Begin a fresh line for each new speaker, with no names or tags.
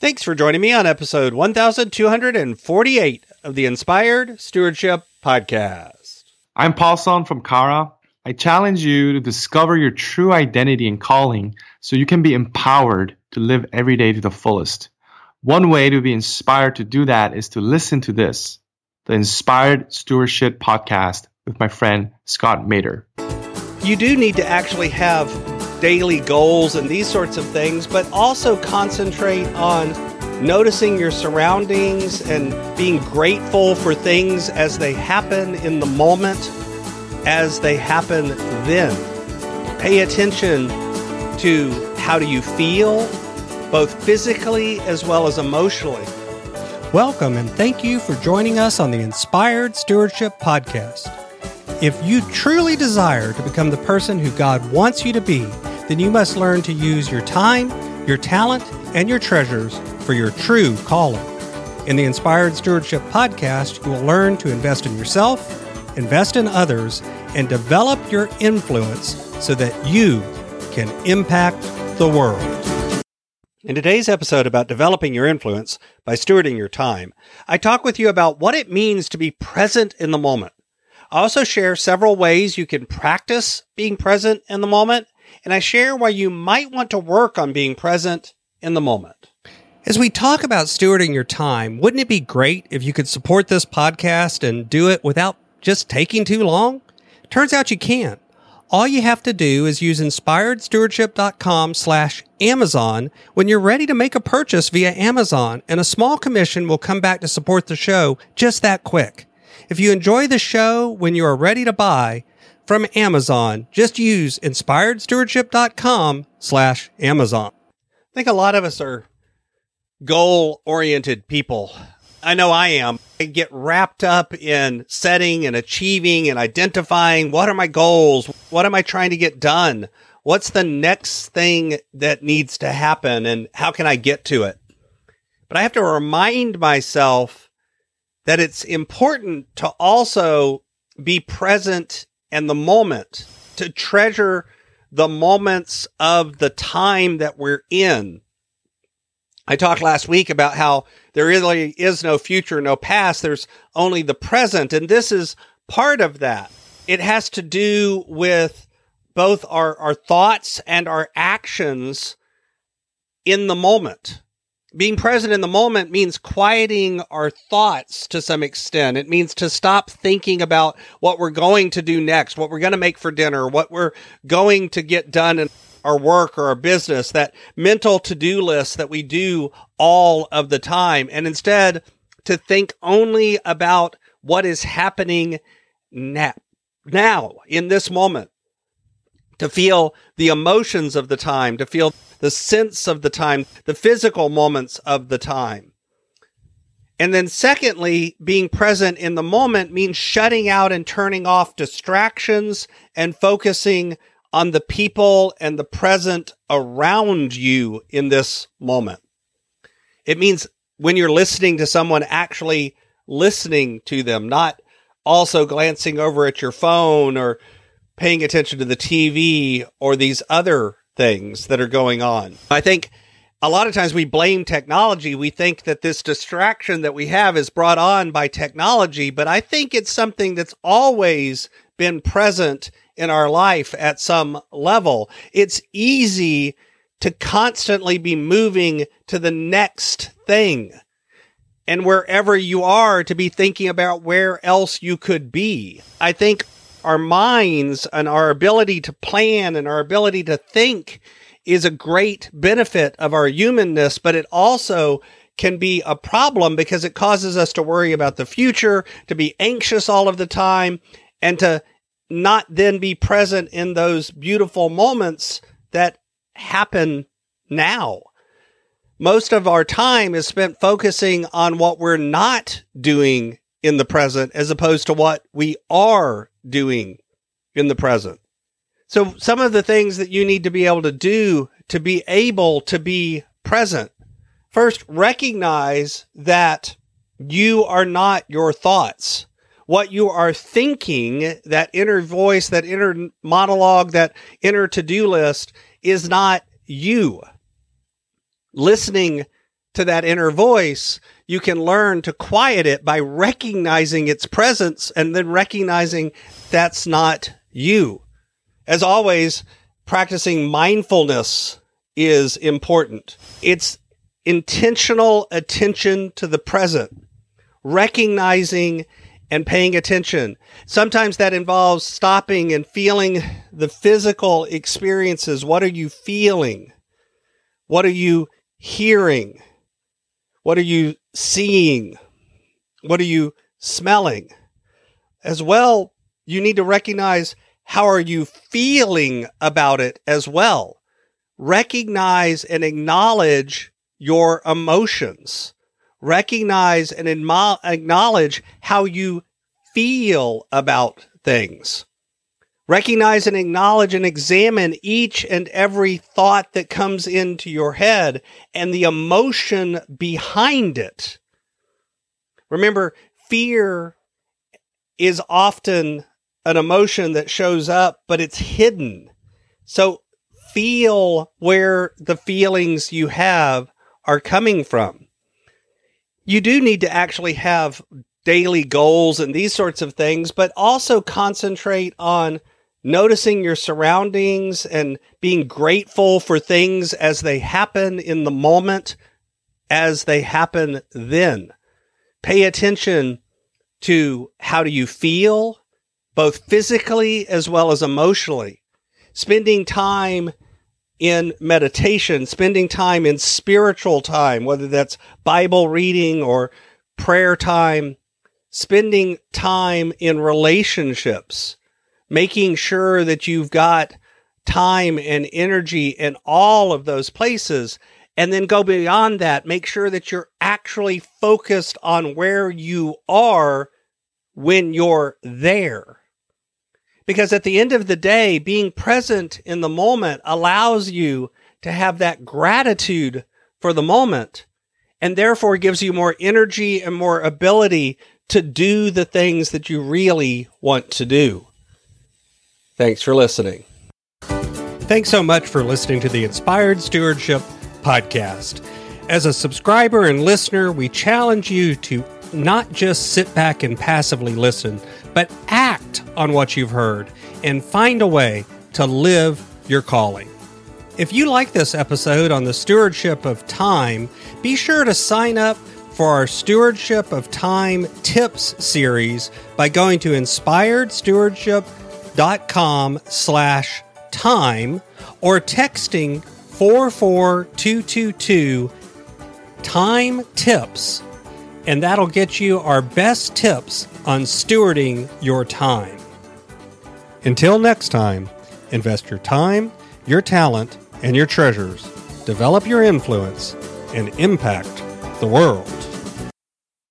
Thanks for joining me on episode 1248 of the Inspired Stewardship Podcast.
I'm Paul Son from Kara. I challenge you to discover your true identity and calling so you can be empowered to live every day to the fullest. One way to be inspired to do that is to listen to this, the Inspired Stewardship Podcast with my friend Scott Maderer.
You do need to actually have daily goals and these sorts of things, but also concentrate on noticing your surroundings and being grateful for things as they happen in the moment, as they happen then. Pay attention to how do you feel, both physically as well as emotionally. Welcome and thank you for joining us on the Inspired Stewardship Podcast. If you truly desire to become the person who God wants you to be, then you must learn to use your time, your talent, and your treasures for your true calling. In the Inspired Stewardship podcast, you will learn to invest in yourself, invest in others, and develop your influence so that you can impact the world. In today's episode about developing your influence by stewarding your time, I talk with you about what it means to be present in the moment. I also share several ways you can practice being present in the moment and I share why you might want to work on being present in the moment. As we talk about stewarding your time, wouldn't it be great if you could support this podcast and do it without just taking too long? Turns out you can't. All you have to do is use inspiredstewardship.com slash Amazon when you're ready to make a purchase via Amazon, and a small commission will come back to support the show just that quick. If you enjoy the show when you are ready to buy, from Amazon. Just use inspiredstewardship.com slash Amazon. I think a lot of us are goal oriented people. I know I am. I get wrapped up in setting and achieving and identifying what are my goals? What am I trying to get done? What's the next thing that needs to happen and how can I get to it? But I have to remind myself that it's important to also be present and the moment, to treasure the moments of the time that we're in. I talked last week about how there really is no future, no past. There's only the present. And this is part of that. It has to do with both our, our thoughts and our actions in the moment being present in the moment means quieting our thoughts to some extent. It means to stop thinking about what we're going to do next, what we're going to make for dinner, what we're going to get done in our work or our business, that mental to do list that we do all of the time. And instead to think only about what is happening now, now in this moment, to feel the emotions of the time, to feel the sense of the time, the physical moments of the time. And then, secondly, being present in the moment means shutting out and turning off distractions and focusing on the people and the present around you in this moment. It means when you're listening to someone, actually listening to them, not also glancing over at your phone or paying attention to the TV or these other things that are going on. I think a lot of times we blame technology. We think that this distraction that we have is brought on by technology, but I think it's something that's always been present in our life at some level. It's easy to constantly be moving to the next thing. And wherever you are, to be thinking about where else you could be. I think our minds and our ability to plan and our ability to think is a great benefit of our humanness, but it also can be a problem because it causes us to worry about the future, to be anxious all of the time, and to not then be present in those beautiful moments that happen now. Most of our time is spent focusing on what we're not doing in the present as opposed to what we are doing in the present. So some of the things that you need to be able to do to be able to be present. First, recognize that you are not your thoughts. What you are thinking, that inner voice, that inner monologue, that inner to do list is not you. Listening to that inner voice, you can learn to quiet it by recognizing its presence and then recognizing that's not you. As always, practicing mindfulness is important. It's intentional attention to the present, recognizing and paying attention. Sometimes that involves stopping and feeling the physical experiences. What are you feeling? What are you hearing? What are you seeing? What are you smelling? As well, you need to recognize how are you feeling about it as well. Recognize and acknowledge your emotions. Recognize and acknowledge how you feel about things. Recognize and acknowledge and examine each and every thought that comes into your head and the emotion behind it. Remember, fear is often an emotion that shows up, but it's hidden. So feel where the feelings you have are coming from. You do need to actually have daily goals and these sorts of things, but also concentrate on noticing your surroundings and being grateful for things as they happen in the moment, as they happen then. Pay attention to how do you feel, both physically as well as emotionally. Spending time in meditation, spending time in spiritual time, whether that's Bible reading or prayer time, spending time in relationships, making sure that you've got time and energy in all of those places. And then go beyond that, make sure that you're actually focused on where you are when you're there. Because at the end of the day, being present in the moment allows you to have that gratitude for the moment and therefore gives you more energy and more ability to do the things that you really want to do. Thanks for listening. Thanks so much for listening to the Inspired Stewardship Podcast. As a subscriber and listener, we challenge you to not just sit back and passively listen, but act on what you've heard and find a way to live your calling. If you like this episode on the stewardship of time, be sure to sign up for our Stewardship of Time Tips series by going to inspiredstewardship.com com slash time or texting 44222 time tips and that'll get you our best tips on stewarding your time. Until next time, invest your time, your talent, and your treasures, develop your influence, and impact the world.